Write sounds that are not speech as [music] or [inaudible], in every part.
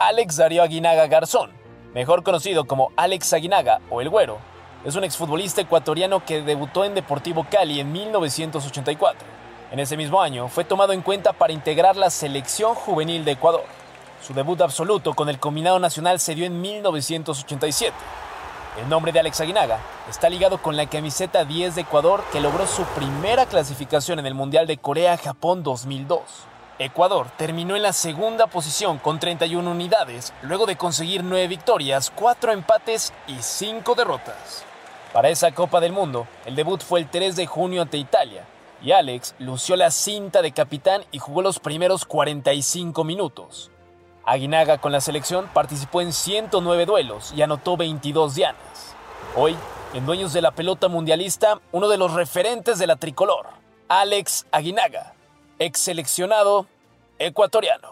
Alex Darío Aguinaga Garzón, mejor conocido como Alex Aguinaga o El Güero, es un exfutbolista ecuatoriano que debutó en Deportivo Cali en 1984. En ese mismo año fue tomado en cuenta para integrar la selección juvenil de Ecuador. Su debut absoluto con el combinado nacional se dio en 1987. El nombre de Alex Aguinaga está ligado con la camiseta 10 de Ecuador que logró su primera clasificación en el Mundial de Corea-Japón 2002. Ecuador terminó en la segunda posición con 31 unidades, luego de conseguir 9 victorias, 4 empates y 5 derrotas. Para esa Copa del Mundo, el debut fue el 3 de junio ante Italia, y Alex lució la cinta de capitán y jugó los primeros 45 minutos. Aguinaga con la selección participó en 109 duelos y anotó 22 dianas. Hoy, en Dueños de la Pelota Mundialista, uno de los referentes de la tricolor, Alex Aguinaga, ex seleccionado ecuatoriano.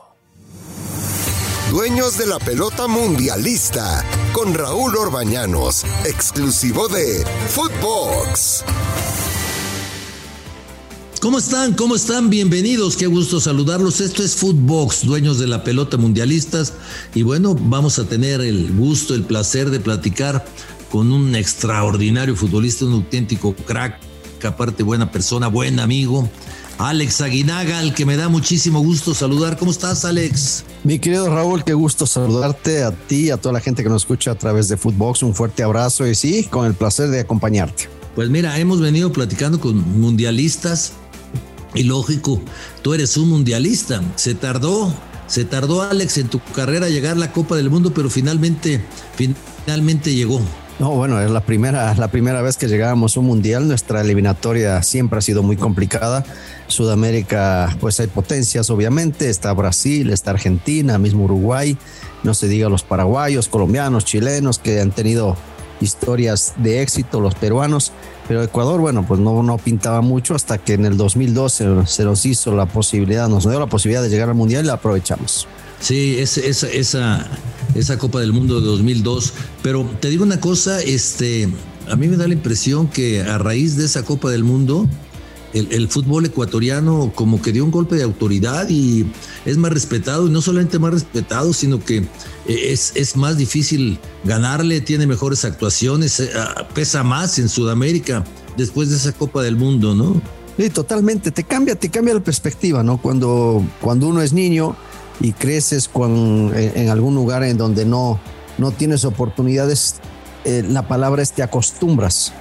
Dueños de la Pelota Mundialista, con Raúl Orbañanos, exclusivo de Footbox. ¿Cómo están? ¿Cómo están? Bienvenidos, qué gusto saludarlos. Esto es Footbox, dueños de la pelota mundialistas. Y bueno, vamos a tener el gusto, el placer de platicar con un extraordinario futbolista, un auténtico crack, que aparte buena persona, buen amigo. Alex Aguinaga, al que me da muchísimo gusto saludar. ¿Cómo estás, Alex? Mi querido Raúl, qué gusto saludarte a ti, a toda la gente que nos escucha a través de Footbox. Un fuerte abrazo y sí, con el placer de acompañarte. Pues mira, hemos venido platicando con mundialistas y lógico, tú eres un mundialista. Se tardó, se tardó Alex en tu carrera llegar a la Copa del Mundo, pero finalmente, finalmente llegó. No, bueno, es la primera, la primera vez que llegábamos a un mundial. Nuestra eliminatoria siempre ha sido muy complicada. Sudamérica, pues hay potencias, obviamente. Está Brasil, está Argentina, mismo Uruguay. No se diga los paraguayos, colombianos, chilenos que han tenido historias de éxito, los peruanos. Pero Ecuador, bueno, pues no, no pintaba mucho hasta que en el 2012 se nos hizo la posibilidad, nos dio la posibilidad de llegar al Mundial y la aprovechamos. Sí, esa, esa, esa Copa del Mundo de 2002. Pero te digo una cosa, este, a mí me da la impresión que a raíz de esa Copa del Mundo, el, fútbol ecuatoriano como que dio un golpe de autoridad y es más respetado, y no solamente más respetado, sino que es, es más difícil ganarle, tiene mejores actuaciones, pesa más en Sudamérica después de esa Copa del Mundo, ¿no? Sí, totalmente, te cambia, te cambia la perspectiva, ¿no? Cuando, cuando uno es niño y creces con, en algún lugar en donde no, no tienes oportunidades, eh, la palabra es te acostumbras.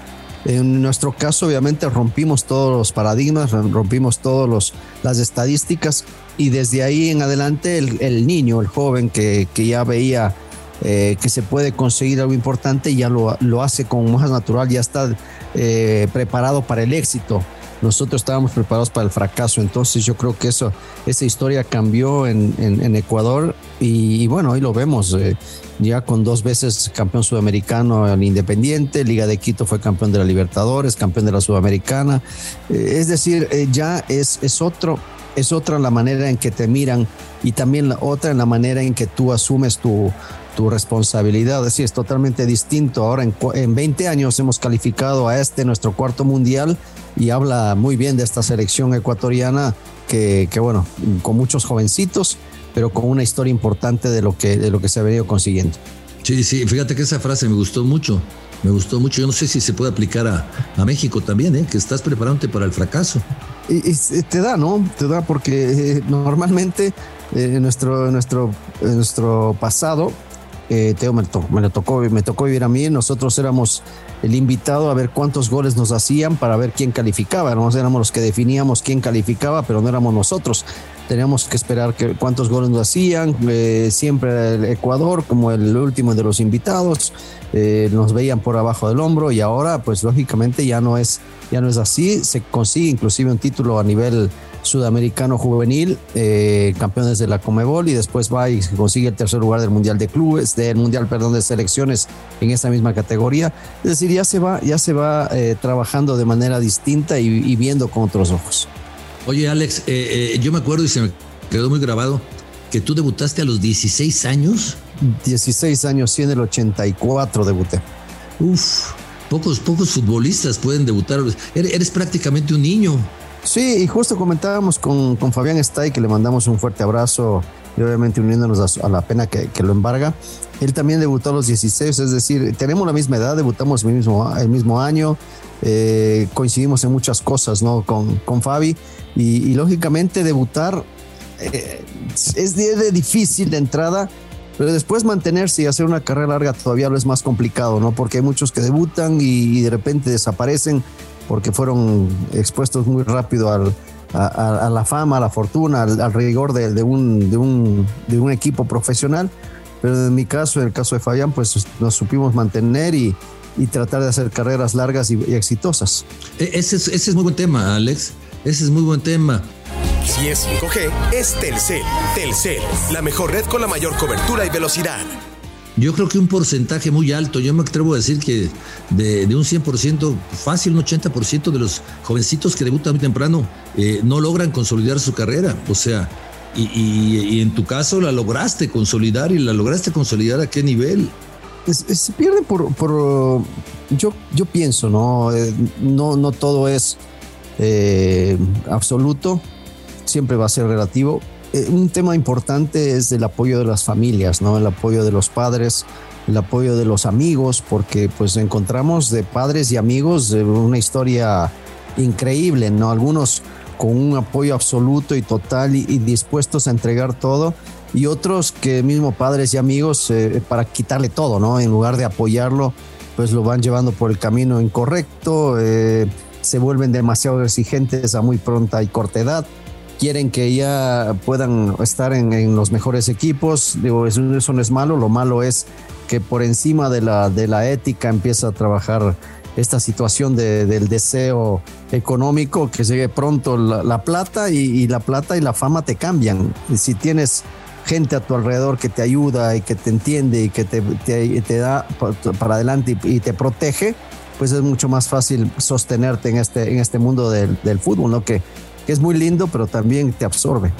En nuestro caso, obviamente, rompimos todos los paradigmas, rompimos todas las estadísticas y desde ahí en adelante el, el niño, el joven que, que ya veía eh, que se puede conseguir algo importante, ya lo, lo hace con más natural, ya está eh, preparado para el éxito. Nosotros estábamos preparados para el fracaso, entonces yo creo que eso, esa historia cambió en, Ecuador y, y, bueno, hoy lo vemos, eh, ya con dos veces campeón sudamericano en Independiente, Liga de Quito fue campeón de la Libertadores, campeón de la Sudamericana, eh, es decir, eh, ya es, es otro, es otra la manera en que te miran y también la otra en la manera en que tú asumes tu, tu responsabilidad. Es decir, es totalmente distinto. Ahora en, en 20 años hemos calificado a este nuestro cuarto mundial y habla muy bien de esta selección ecuatoriana que, que bueno, con muchos jovencitos, pero con una historia importante de lo que, de lo que se ha venido consiguiendo. Sí, sí, fíjate que esa frase me gustó mucho. Me gustó mucho. Yo no sé si se puede aplicar a, a México también, ¿eh? que estás preparándote para el fracaso. Y, y te da, ¿no? Te da porque eh, normalmente eh, nuestro, nuestro, nuestro pasado eh, Teo me, me, tocó, me tocó vivir a mí. Nosotros éramos el invitado a ver cuántos goles nos hacían para ver quién calificaba. ¿no? Éramos los que definíamos quién calificaba, pero no éramos nosotros. Teníamos que esperar que, cuántos goles nos hacían. Eh, siempre el Ecuador, como el último de los invitados, eh, nos veían por abajo del hombro y ahora, pues lógicamente ya no es, ya no es así. Se consigue inclusive un título a nivel sudamericano juvenil, eh, campeones de la Comebol y después va y consigue el tercer lugar del Mundial de Clubes, del Mundial, perdón, de selecciones en esa misma categoría. Es decir, ya se va, ya se va eh, trabajando de manera distinta y, y, viendo con otros ojos. Oye, Alex, eh, eh, yo me acuerdo y se me quedó muy grabado que tú debutaste a los 16 años. 16 años, sí, en el 84 debuté. Uf, pocos, pocos futbolistas pueden debutar. Eres, eres prácticamente un niño. Sí, y justo comentábamos con, con Fabián Stay, que le mandamos un fuerte abrazo y obviamente uniéndonos a, la pena que, lo embarga. Él también debutó a los 16, es decir, tenemos la misma edad, debutamos el mismo, el mismo año, eh, coincidimos en muchas cosas ¿no? con, con Fabi y, lógicamente debutar eh, es de, difícil de entrada, pero después mantenerse y hacer una carrera larga todavía lo es más complicado, ¿no? Porque hay muchos que debutan y, de repente desaparecen porque fueron expuestos muy rápido al, a, la fama, a la fortuna, al, rigor de, un, de, un, de un equipo profesional. Pero en mi caso, en el caso de Fabián, pues nos supimos mantener y, y tratar de hacer carreras largas y, exitosas. E, ese es, ese es muy buen tema, Alex. Ese es muy buen tema. Si es 5G, es Telcel. Telcel, la mejor red con la mayor cobertura y velocidad. Yo creo que un porcentaje muy alto, yo me atrevo a decir que de, un 100%, fácil, un 80% de los jovencitos que debutan muy temprano eh, no logran consolidar su carrera. O sea, y, en tu caso la lograste consolidar y la lograste consolidar a qué nivel. se pierde por, por yo, yo pienso, ¿no? Eh, no, no todo es eh, absoluto, siempre va a ser relativo. Eh, un tema importante es el apoyo de las familias, ¿no? El apoyo de los padres, el apoyo de los amigos, porque pues encontramos de padres y amigos una historia increíble, ¿no? Algunos con un apoyo absoluto y total y, dispuestos a entregar todo y otros que mismo padres y amigos eh, para quitarle todo, ¿no? En lugar de apoyarlo, pues lo van llevando por el camino incorrecto, eh, se vuelven demasiado exigentes a muy pronta y corta edad quieren que ya puedan estar en, los mejores equipos. Digo, eso, no es malo, lo malo es que por encima de la, de la ética empieza a trabajar esta situación del deseo económico, que llegue pronto la, plata y, la plata y la fama te cambian. Y si tienes gente a tu alrededor que te ayuda y que te entiende y que te, te, da para adelante y, te protege, pues es mucho más fácil sostenerte en este, en este mundo del, del fútbol, ¿no? Que que es muy lindo, pero también te absorbe.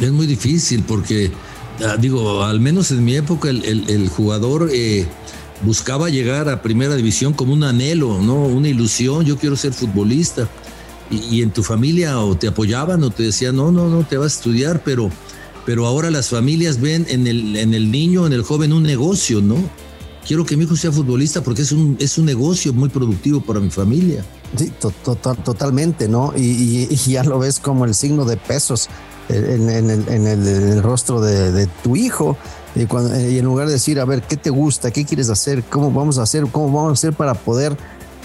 Es muy difícil porque, ah, digo, al menos en mi época el, jugador eh, buscaba llegar a primera división como un anhelo, ¿no? Una ilusión, yo quiero ser futbolista. Y, en tu familia o te apoyaban o te decían, no, no, no, te vas a estudiar, pero, pero ahora las familias ven en el, en el niño, en el joven, un negocio, ¿no? Quiero que mi hijo sea futbolista porque es un, es un negocio muy productivo para mi familia. Sí, totalmente, ¿no? Y, ya lo ves como el signo de pesos en, el, rostro de, tu hijo. Y, en lugar de decir, a ver, ¿qué te gusta? ¿Qué quieres hacer? ¿Cómo vamos a hacer? ¿Cómo vamos a hacer para poder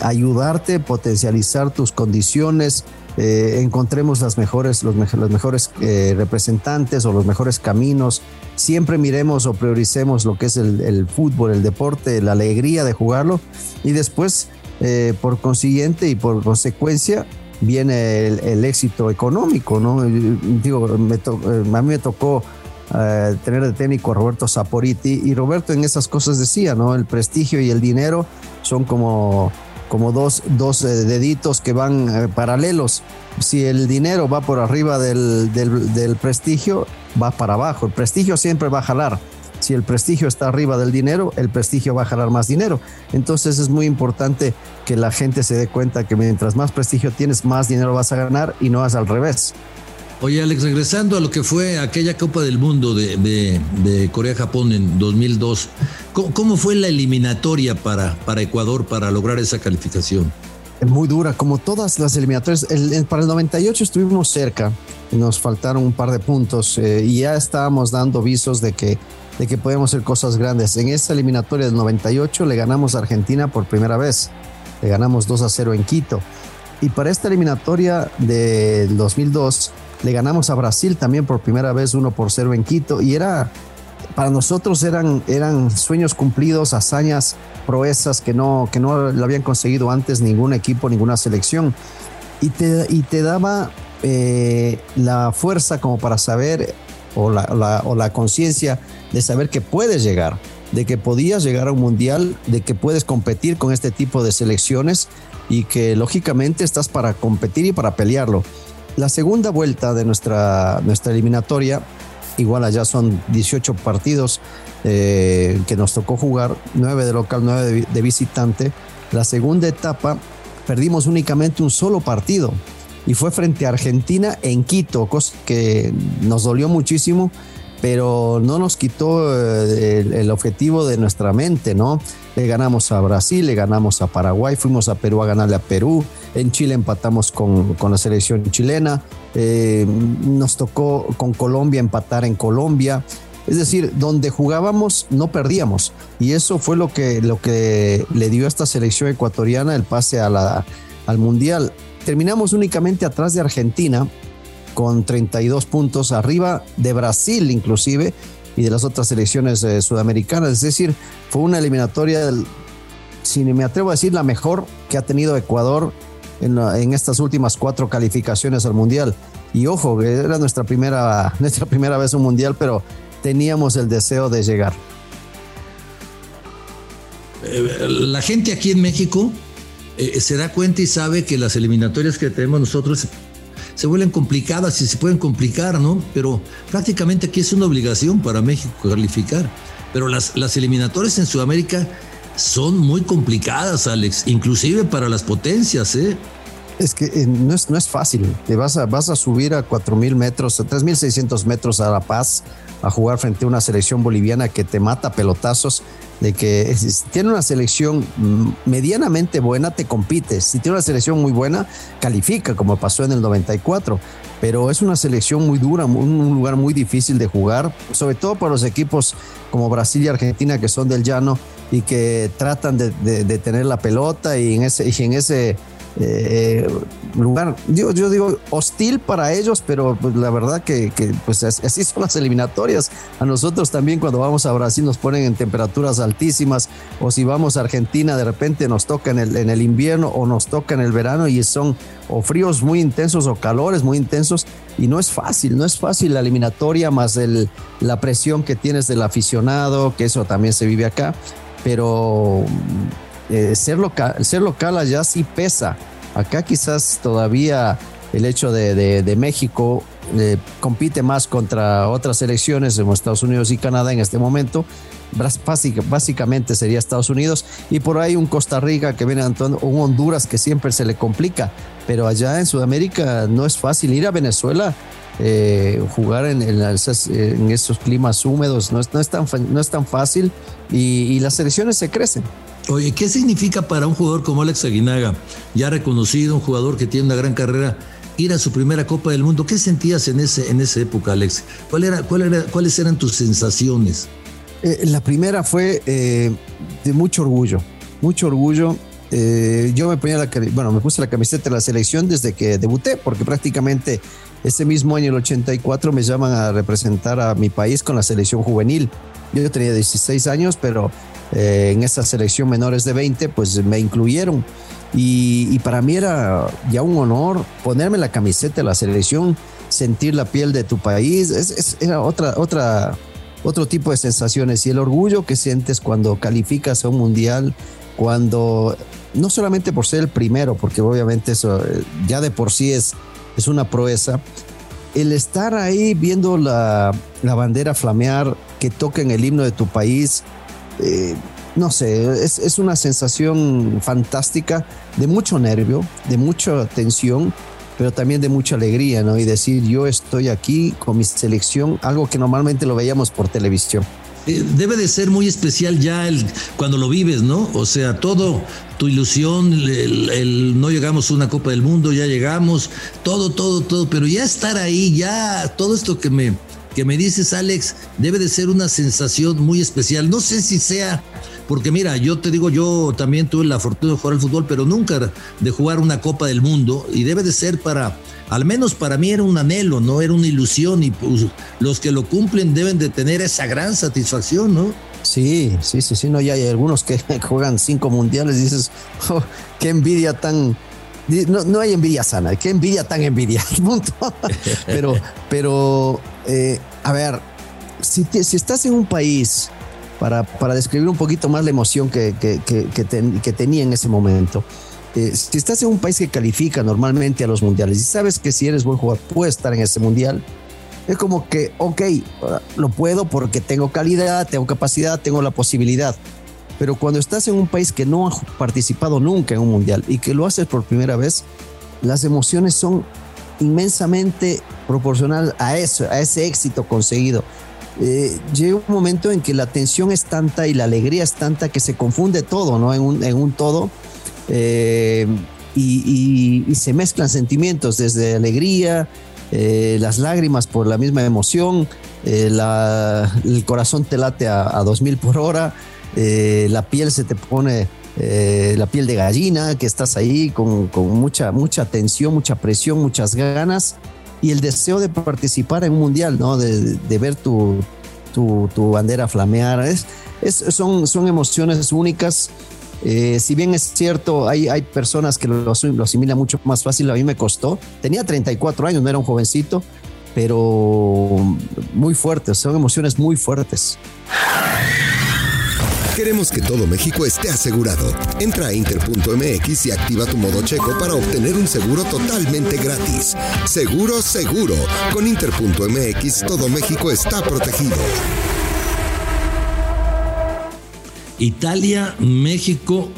ayudarte, potencializar tus condiciones? Eh, encontremos las mejores, los, mejores eh, representantes o los mejores caminos. Siempre miremos o prioricemos lo que es el fútbol, el deporte, la alegría de jugarlo y después eh, por consiguiente y por consecuencia viene el, éxito económico, ¿no? Digo, eh, a mí me tocó eh, tener de técnico a Roberto Saporiti y Roberto en esas cosas decía, ¿no? El prestigio y el dinero son como, como dos, dos deditos que van paralelos. Si el dinero va por arriba del, del, del prestigio, va para abajo. El prestigio siempre va a jalar si el prestigio está arriba del dinero, el prestigio va a jalar más dinero. Entonces es muy importante que la gente se dé cuenta que mientras más prestigio tienes, más dinero vas a ganar y no es al revés. Oye, Alex, regresando a lo que fue aquella Copa del Mundo de, Corea-Japón en 2002, ¿cómo, fue la eliminatoria para, para Ecuador para lograr esa calificación? Muy dura, como todas las eliminatorias. para el 98 estuvimos cerca, nos faltaron un par de puntos eh, y ya estábamos dando visos de que de que podemos hacer cosas grandes. En esta eliminatoria del 98 le ganamos a Argentina por primera vez. Le ganamos 2 a 0 en Quito. Y para esta eliminatoria del 2002 le ganamos a Brasil también por primera vez 1 por 0 en Quito. Y era, para nosotros eran, eran sueños cumplidos, hazañas, proezas que no, que no lo habían conseguido antes ningún equipo, ninguna selección. Y te, y te daba eh, la fuerza como para saber o la, o la conciencia de saber que puedes llegar, de que podías llegar a un mundial, de que puedes competir con este tipo de selecciones y que lógicamente estás para competir y para pelearlo. La segunda vuelta de nuestra, nuestra eliminatoria, igual allá son 18 partidos eh, que nos tocó jugar, 9 de local, 9 de, visitante. La segunda etapa perdimos únicamente un solo partido y fue frente a Argentina en Quito, cosa que nos dolió muchísimo pero no nos quitó eh, el, objetivo de nuestra mente, ¿no? Le ganamos a Brasil, le ganamos a Paraguay, fuimos a Perú a ganarle a Perú, en Chile empatamos con, la selección chilena, eh, nos tocó con Colombia empatar en Colombia. Es decir, donde jugábamos no perdíamos. Y eso fue lo que, lo que le dio a esta selección ecuatoriana el pase a la, al Mundial. Terminamos únicamente atrás de Argentina, con 32 puntos arriba de Brasil inclusive y de las otras selecciones eh, sudamericanas. Es decir, fue una eliminatoria, si me atrevo a decir, la mejor que ha tenido Ecuador en, estas últimas cuatro calificaciones al Mundial. Y ojo, era nuestra primera, [laughs] nuestra primera vez un Mundial, pero teníamos el deseo de llegar. Eh, la gente aquí en México eh, se da cuenta y sabe que las eliminatorias que tenemos nosotros se vuelven complicadas y se pueden complicar, ¿no? Pero prácticamente aquí es una obligación para México calificar. Pero las, las eliminatorias en Sudamérica son muy complicadas, Alex, inclusive para las potencias, ¿eh? Es que eh, no, es, no es fácil. Te vas a, vas a subir a 4.000 metros, a 3.600 metros a La Paz a jugar frente a una selección boliviana que te mata pelotazos de que si tiene una selección medianamente buena, te compites. Si tiene una selección muy buena, califica, como pasó en el 94. Pero es una selección muy dura, un lugar muy difícil de jugar, sobre todo para los equipos como Brasil y Argentina, que son del llano y que tratan de, tener la pelota y en ese, y en ese eh, lugar, yo, yo, digo, hostil para ellos, pero pues, la verdad que, pues así son las eliminatorias. A nosotros también cuando vamos a Brasil nos ponen en temperaturas altísimas, o si vamos a Argentina de repente nos toca en el, en el invierno o nos toca en el verano y son o fríos muy intensos o calores muy intensos y no es fácil, no es fácil la eliminatoria más el, la presión que tienes del aficionado, que eso también se vive acá, pero eh, ser, local, ser local allá sí pesa. Acá quizás todavía el hecho de, México eh, compite más contra otras elecciones como Estados Unidos y Canadá en este momento. básicamente sería Estados Unidos y por ahí un Costa Rica que viene actuando, un Honduras que siempre se le complica, pero allá en Sudamérica no es fácil ir a Venezuela. Eh, jugar en, esos climas húmedos no es, no es, tan, no es tan fácil y, y las elecciones se crecen. Oye, ¿qué significa para un jugador como Alex Aguinaga, ya reconocido, un jugador que tiene una gran carrera, ir a su primera Copa del Mundo? ¿Qué sentías en, ese, en esa época, Alex? ¿Cuál era, cuál era, ¿Cuáles eran tus sensaciones? Eh, la primera fue eh, de mucho orgullo, mucho orgullo. Eh, yo me ponía la, bueno, me puse la camiseta de la selección desde que debuté, porque prácticamente ese mismo año, el 84, me llaman a representar a mi país con la selección juvenil. Yo tenía 16 años, pero eh, en esa selección menores de 20, pues me incluyeron. Y, para mí era ya un honor ponerme la camiseta de la selección, sentir la piel de tu país, es, era otra, otra, otro tipo de sensaciones y el orgullo que sientes cuando calificas a un mundial, cuando no solamente por ser el primero, porque obviamente eso eh, ya de por sí es, es una proeza, el estar ahí viendo la, la bandera flamear, que toquen el himno de tu país, eh, no sé, es, una sensación fantástica de mucho nervio, de mucha tensión, pero también de mucha alegría, ¿no? Y decir, yo estoy aquí con mi selección, algo que normalmente lo veíamos por televisión. Eh, debe de ser muy especial ya el, cuando lo vives, ¿no? O sea, todo, tu ilusión, el, no llegamos a una Copa del Mundo, ya llegamos, todo, todo, todo, pero ya estar ahí, ya todo esto que me, que me dices, Alex, debe de ser una sensación muy especial. No sé si sea, porque mira, yo te digo, yo también tuve la fortuna de jugar al fútbol, pero nunca de jugar una Copa del Mundo y debe de ser para, al menos para mí era un anhelo, no era una ilusión y pues, los que lo cumplen deben de tener esa gran satisfacción, ¿no? Sí, sí, sí, sí, no, ya hay algunos que [laughs] juegan cinco mundiales y dices, [laughs] oh, qué envidia tan, no, no, hay envidia sana, qué envidia tan envidia, [laughs] pero, pero eh, a ver, si, estás en un país, para, para, describir un poquito más la emoción que, que, que, tenía en ese momento, eh, si estás en un país que califica normalmente a los mundiales y sabes que si eres buen jugador puedes estar en ese mundial, es como que, ok, lo puedo porque tengo calidad, tengo capacidad, tengo la posibilidad. Pero cuando estás en un país que no ha participado nunca en un mundial y que lo haces por primera vez, las emociones son inmensamente proporcional a eso, a ese éxito conseguido. eh, llega un momento en que la tensión es tanta y la alegría es tanta que se confunde todo, ¿no? En un, en un todo. Eh, y, se mezclan sentimientos desde alegría, eh, las lágrimas por la misma emoción, el corazón te late a, a 2000 por hora, la piel se te pone la piel de gallina, que estás ahí con, con, mucha, mucha tensión, mucha presión, muchas ganas y el deseo de participar en un mundial, ¿no? De, ver tu, tu, bandera flamear. Es, son, son emociones únicas. Eh, si bien es cierto, hay, hay personas que lo, lo asimilan mucho más fácil, a mí me costó. Tenía 34 años, no era un jovencito, pero muy fuertes, son emociones muy fuertes. Queremos que todo México esté asegurado. Entra a inter.mx y activa tu modo checo para obtener un seguro totalmente gratis. Seguro, seguro. Con inter.mx todo México está protegido. Italia, México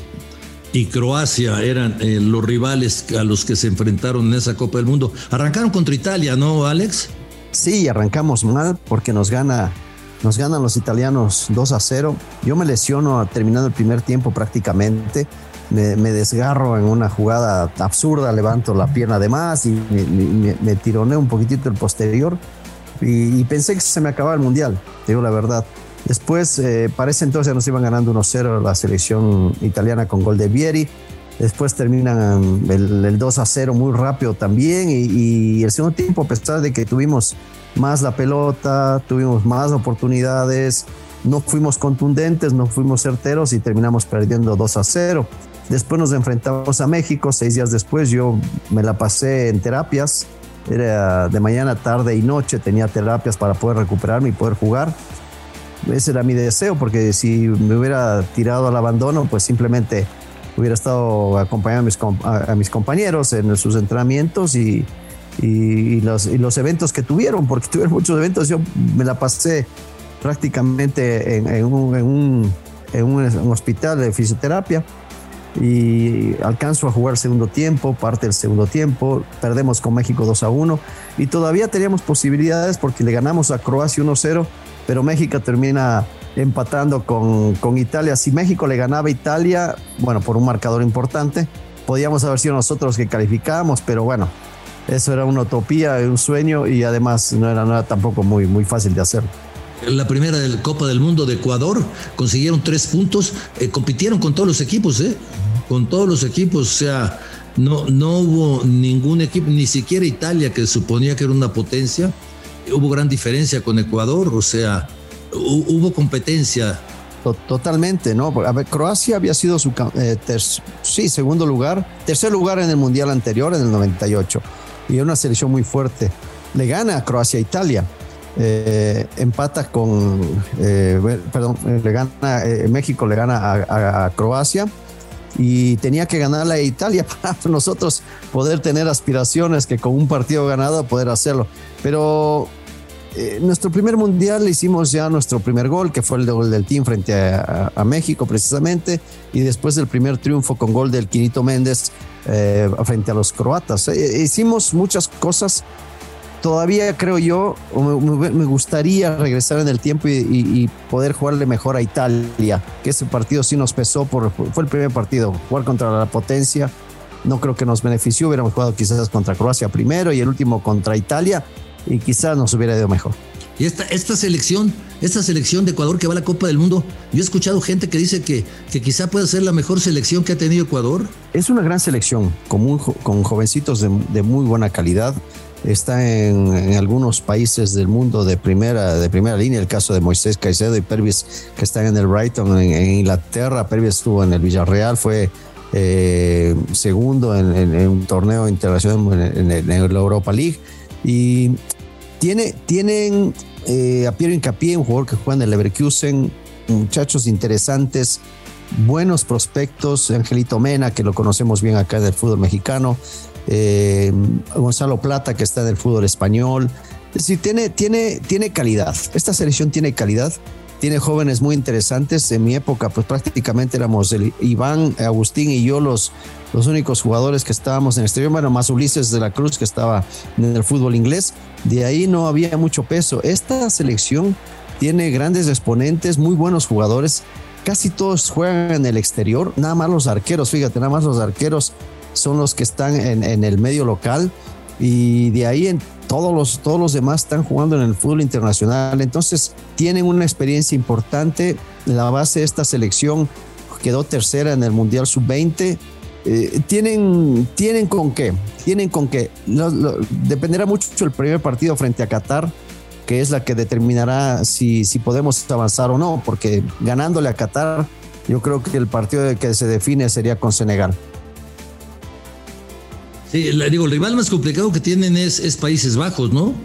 y Croacia eran eh, los rivales a los que se enfrentaron en esa Copa del Mundo. Arrancaron contra Italia, ¿no, Alex? Sí, arrancamos mal porque nos gana nos ganan los italianos 2 a 0. Yo me lesiono terminando el primer tiempo prácticamente. Me, desgarro en una jugada absurda, levanto la pierna de más y me, me, tironeo un poquitito el posterior. Y, pensé que se me acababa el mundial, te digo la verdad. Después, eh, parece entonces nos iban ganando 1-0 la selección italiana con gol de Vieri. Después terminan el, 2 a 0 muy rápido también. Y, y, el segundo tiempo, a pesar de que tuvimos más la pelota, tuvimos más oportunidades, no fuimos contundentes, no fuimos certeros y terminamos perdiendo 2 a 0. Después nos enfrentamos a México, seis días después yo me la pasé en terapias, era de mañana, tarde y noche, tenía terapias para poder recuperarme y poder jugar. Ese era mi deseo, porque si me hubiera tirado al abandono, pues simplemente hubiera estado acompañando a mis, compañeros en sus entrenamientos y, y, los, y los eventos que tuvieron, porque tuvieron muchos eventos. Yo me la pasé prácticamente en, un, en, un, en un, hospital de fisioterapia y alcanzo a jugar segundo tiempo, parte del segundo tiempo, perdemos con México 2 a 1 y todavía teníamos posibilidades porque le ganamos a Croacia 1-0, pero México termina empatando con, con Italia. Si México le ganaba a Italia, bueno, por un marcador importante, podíamos haber sido nosotros que calificábamos, pero bueno, eso era una utopía, un sueño y además no era, nada tampoco muy, muy fácil de hacer. La primera del Copa del Mundo de Ecuador consiguieron tres puntos, eh, compitieron con todos los equipos, ¿eh? con todos los equipos, o sea, no, no hubo ningún equipo, ni siquiera Italia, que suponía que era una potencia, hubo gran diferencia con Ecuador, o sea, hubo competencia. Totalmente, ¿no? A ver, Croacia había sido su eh, sí, segundo lugar, tercer lugar en el Mundial anterior, en el 98 y una selección muy fuerte. Le gana a Croacia a Italia. Eh, empata con, eh, perdón, le gana, eh, México le gana a, a, Croacia y tenía que ganarle a Italia [laughs] para nosotros poder tener aspiraciones que con un partido ganado poder hacerlo. Pero nuestro primer mundial hicimos ya nuestro primer gol, que fue el gol del team frente a, México precisamente, y después del primer triunfo con gol del Quinito Méndez eh, frente a los croatas. Eh, hicimos muchas cosas. Todavía creo yo, me, gustaría regresar en el tiempo y, poder jugarle mejor a Italia, que ese partido sí nos pesó, por, fue el primer partido, jugar contra la potencia. No creo que nos benefició, hubiéramos jugado quizás contra Croacia primero y el último contra Italia y quizás nos hubiera ido mejor. Y esta, esta selección, esta selección de Ecuador que va a la Copa del Mundo, yo he escuchado gente que dice que, que quizá pueda ser la mejor selección que ha tenido Ecuador. Es una gran selección, con, con jovencitos de, muy buena calidad. Está en, algunos países del mundo de primera, de primera línea, el caso de Moisés Caicedo y Pervis, que están en el Brighton, en, Inglaterra. Pervis estuvo en el Villarreal, fue eh, segundo en, un torneo internacional en, en, la Europa League. Y tiene, tienen eh, a Piero Incapié, un jugador que juega en el Leverkusen, muchachos interesantes, buenos prospectos, Angelito Mena, que lo conocemos bien acá en el fútbol mexicano, eh, Gonzalo Plata, que está en el fútbol español. Es decir, tiene, tiene, tiene calidad. Esta selección tiene calidad tiene jóvenes muy interesantes. En mi época, pues prácticamente éramos Iván, Agustín y yo los, los únicos jugadores que estábamos en el exterior. Bueno, más Ulises de la Cruz, que estaba en el fútbol inglés. De ahí no había mucho peso. Esta selección tiene grandes exponentes, muy buenos jugadores. Casi todos juegan en el exterior, nada más los arqueros, fíjate, nada más los arqueros son los que están en, en el medio local y de ahí en todos los, todos los demás están jugando en el fútbol internacional. Entonces tienen una experiencia importante. La base de esta selección quedó tercera en el Mundial Sub-20. Eh, tienen, tienen con qué, tienen con qué. dependerá mucho el primer partido frente a Qatar, que es la que determinará si, si podemos avanzar o no, porque ganándole a Qatar, yo creo que el partido que se define sería con Senegal. Sí, digo, el rival más complicado que tienen es, es, Países Bajos, ¿no?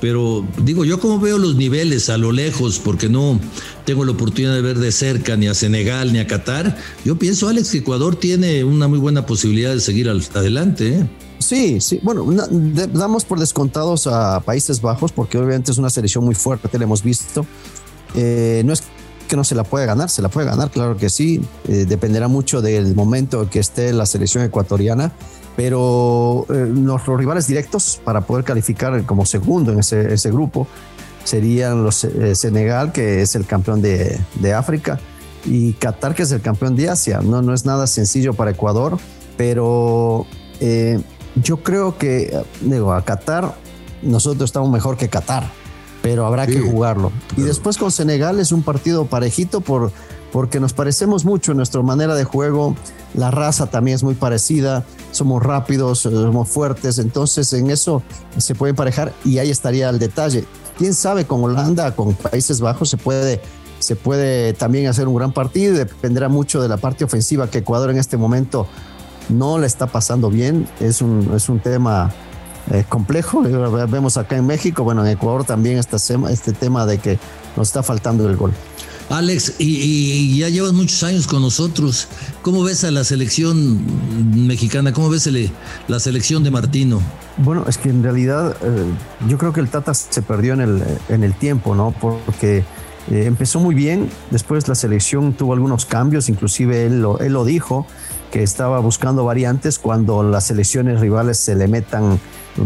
Pero digo, yo como veo los niveles a lo lejos, porque no tengo la oportunidad de ver de cerca ni a Senegal ni a Qatar, yo pienso, Alex, que Ecuador tiene una muy buena posibilidad de seguir adelante. ¿eh? Sí, sí. Bueno, damos por descontados a Países Bajos, porque obviamente es una selección muy fuerte, la hemos visto. Eh, no es no se la puede ganar, se la puede ganar, claro que sí. Eh, dependerá mucho del momento que esté la selección ecuatoriana pero eh, nuestros rivales directos para poder calificar como segundo en ese, ese grupo serían los eh, Senegal, que es el campeón de, de, África, y Qatar, que es el campeón de Asia. No, no es nada sencillo para Ecuador, pero eh, yo creo que, digo, a Qatar nosotros estamos mejor que Qatar, pero habrá que jugarlo. Y después con Senegal es un partido parejito por, porque nos parecemos mucho en nuestra manera de juego, la raza también es muy parecida. Somos rápidos, somos fuertes, entonces en eso se puede emparejar y ahí estaría el detalle. Quién sabe con Holanda, con Países Bajos se puede se puede también hacer un gran partido, dependerá mucho de la parte ofensiva que Ecuador en este momento no le está pasando bien, es un, es un tema eh, complejo, vemos acá en México, bueno, en Ecuador también está este tema de que nos está faltando el gol. Alex, y, ya llevas muchos años con nosotros. ¿Cómo ves a la selección mexicana? ¿Cómo ves la selección de Martino? Bueno, es que en realidad eh, yo creo que el Tata se perdió en el, en el tiempo, ¿no? Porque eh, empezó muy bien, después la selección tuvo algunos cambios, inclusive él lo, él lo dijo, que estaba buscando variantes cuando las selecciones rivales se le metan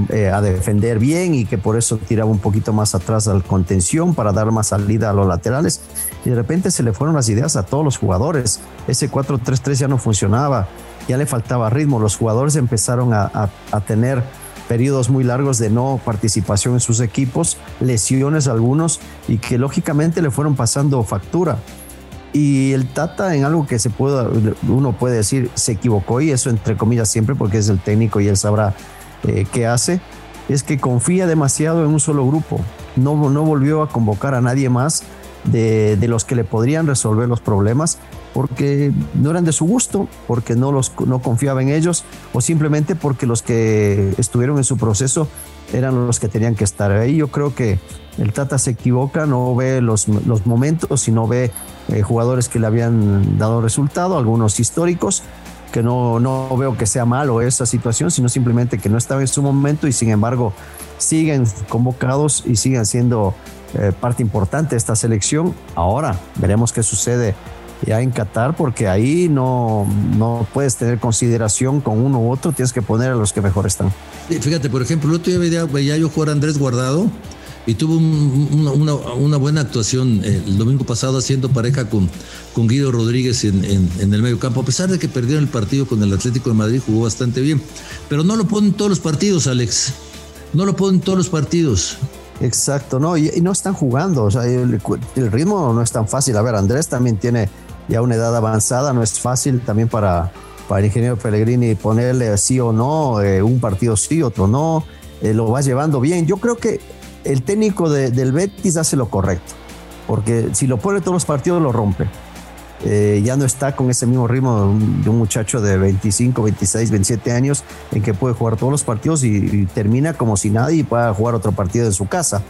eh, a defender bien y que por eso tiraba un poquito más atrás al contención para dar más salida a los laterales. Y de repente se le fueron las ideas a todos los jugadores. Ese 4-3-3 ya no funcionaba, ya le faltaba ritmo. Los jugadores empezaron a, a tener periodos muy largos de no participación en sus equipos, lesiones algunos y que lógicamente le fueron pasando factura. Y el Tata en algo que se puede, uno puede decir se equivocó y eso entre comillas siempre porque es el técnico y él sabrá eh, que hace es que confía demasiado en un solo grupo. No, no volvió a convocar a nadie más de, de, los que le podrían resolver los problemas porque no eran de su gusto, porque no, los, no confiaba en ellos o simplemente porque los que estuvieron en su proceso eran los que tenían que estar ahí. Yo creo que el Tata se equivoca, no ve los, los momentos y no ve eh, jugadores que le habían dado resultado, algunos históricos, que no, no veo que sea malo esa situación, sino simplemente que no estaba en su momento y sin embargo siguen convocados y siguen siendo eh, parte importante de esta selección. Ahora veremos qué sucede ya en Qatar, porque ahí no, no puedes tener consideración con uno u otro, tienes que poner a los que mejor están. fíjate, por ejemplo, el otro día veía, veía yo jugar a Andrés Guardado y tuvo una, buena actuación eh, el domingo pasado haciendo pareja con, con Guido Rodríguez en, el medio campo. A pesar de que perdieron el partido con el Atlético de Madrid, jugó bastante bien. Pero no lo ponen todos los partidos, Alex. No lo ponen todos los partidos. Exacto, no, y, no están jugando. O sea, el, ritmo no es tan fácil. A ver, Andrés también tiene ya una edad avanzada, no es fácil también para, para el ingeniero Pellegrini ponerle sí o no, eh, un partido sí, otro no. Eh, lo va llevando bien. Yo creo que el técnico del Betis hace lo correcto, porque si lo pone todos los partidos lo rompe. Eh, ya no está con ese mismo ritmo de un, muchacho de 25, 26, 27 años en que puede jugar todos los partidos y, termina como si nadie pueda jugar otro partido en su casa.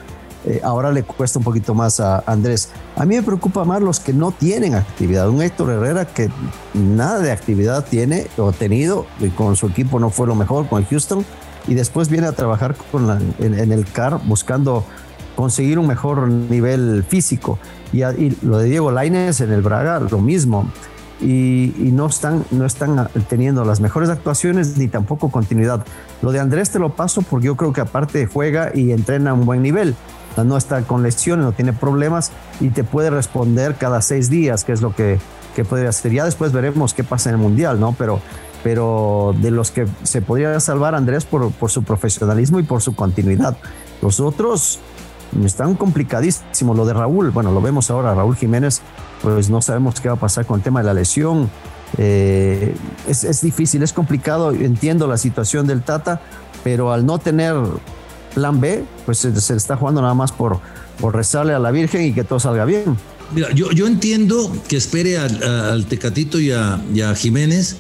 Eh, ahora le cuesta un poquito más a Andrés. A mí me preocupa más los que no tienen actividad. Un Héctor Herrera que nada de actividad tiene o tenido y con su equipo no fue lo mejor con Houston y después viene a trabajar con en, el CAR buscando conseguir un mejor nivel físico. Y, lo de Diego Lainez en el Braga, lo mismo. Y, no, están, no están teniendo las mejores actuaciones ni tampoco continuidad. Lo de Andrés te lo paso porque yo creo que aparte juega y entrena a un buen nivel. No está con lesiones, no tiene problemas y te puede responder cada seis días, que es lo que, que podría hacer. Ya después veremos qué pasa en el Mundial, ¿no? Pero, pero de los que se podría salvar Andrés por, por su profesionalismo y por su continuidad. Los otros están complicadísimos. Lo de Raúl, bueno, lo vemos ahora, Raúl Jiménez, pues no sabemos qué va a pasar con el tema de la lesión. Eh, es, es, difícil, es complicado, entiendo la situación del Tata, pero al no tener plan B, pues se, se está jugando nada más por, por rezarle a la Virgen y que todo salga bien. Mira, yo, yo entiendo que espere al, al Tecatito y a, y a Jiménez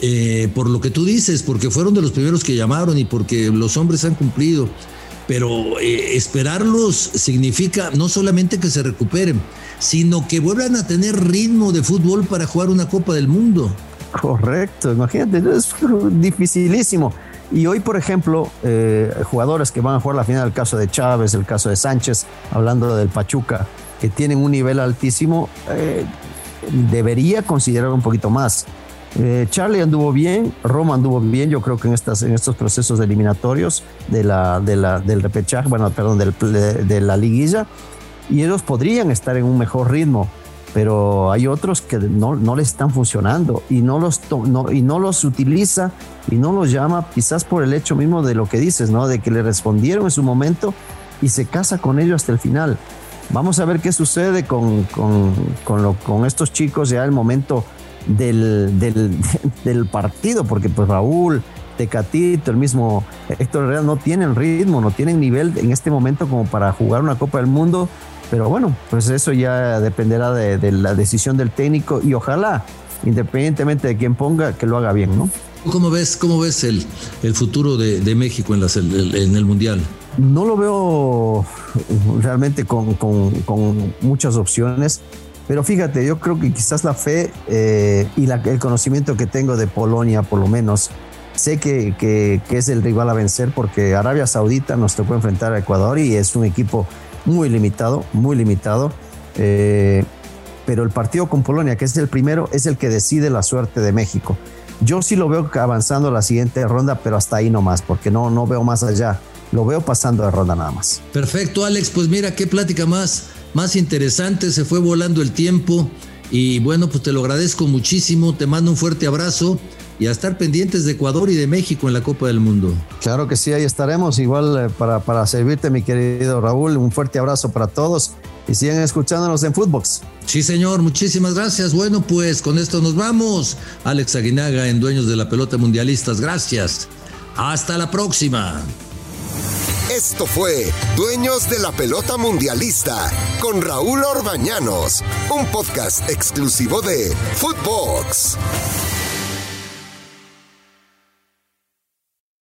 eh, por lo que tú dices, porque fueron de los primeros que llamaron y porque los hombres han cumplido. Pero eh, esperarlos significa no solamente que se recuperen, sino que vuelvan a tener ritmo de fútbol para jugar una Copa del Mundo. Correcto, imagínate, es dificilísimo. Y hoy, por ejemplo, eh, jugadores que van a jugar la final, el caso de Chávez, el caso de Sánchez, hablando del Pachuca, que tienen un nivel altísimo, eh, debería considerar un poquito más. Eh, Charlie anduvo bien, Roma anduvo bien, yo creo que en, estas, en estos procesos eliminatorios de la, de la, del repechaje, bueno, perdón, del, de, de la liguilla, y ellos podrían estar en un mejor ritmo pero hay otros que no, no le están funcionando y no, los no, y no los utiliza y no los llama, quizás por el hecho mismo de lo que dices, ¿no? De que le respondieron en su momento y se casa con ellos hasta el final. Vamos a ver qué sucede con, con, con, lo, con estos chicos ya el momento del, del, [laughs] del, partido, porque pues Raúl, Tecatito, el mismo Héctor Herrera no tienen ritmo, no tienen nivel en este momento como para jugar una Copa del Mundo pero bueno, pues eso ya dependerá de, de, la decisión del técnico y ojalá, independientemente de quién ponga, que lo haga bien, ¿no? ¿Cómo ves, cómo ves el, el futuro de, de México en, las, en, el Mundial? No lo veo realmente con, con, con muchas opciones. Pero fíjate, yo creo que quizás la fe eh, y la, el conocimiento que tengo de Polonia, por lo menos, sé que, que, que, es el rival a vencer porque Arabia Saudita nos tocó enfrentar a Ecuador y es un equipo muy limitado, muy limitado. Eh, pero el partido con Polonia, que es el primero, es el que decide la suerte de México. Yo sí lo veo avanzando a la siguiente ronda, pero hasta ahí nomás, porque no, no veo más allá. Lo veo pasando de ronda nada más. Perfecto, Alex. Pues mira qué plática más, más interesante. Se fue volando el tiempo. Y bueno, pues te lo agradezco muchísimo. Te mando un fuerte abrazo y a estar pendientes de Ecuador y de México en la Copa del Mundo. Claro que sí, ahí estaremos. Igual eh, para, para servirte, mi querido Raúl. Un fuerte abrazo para todos y sigan escuchándonos en Footbox. Sí, señor, muchísimas gracias. Bueno, pues con esto nos vamos. Alex Aguinaga en Dueños de la Pelota Mundialistas, gracias. Hasta la próxima. Esto fue Dueños de la Pelota Mundialista con Raúl Orbañanos, un podcast exclusivo de Footbox.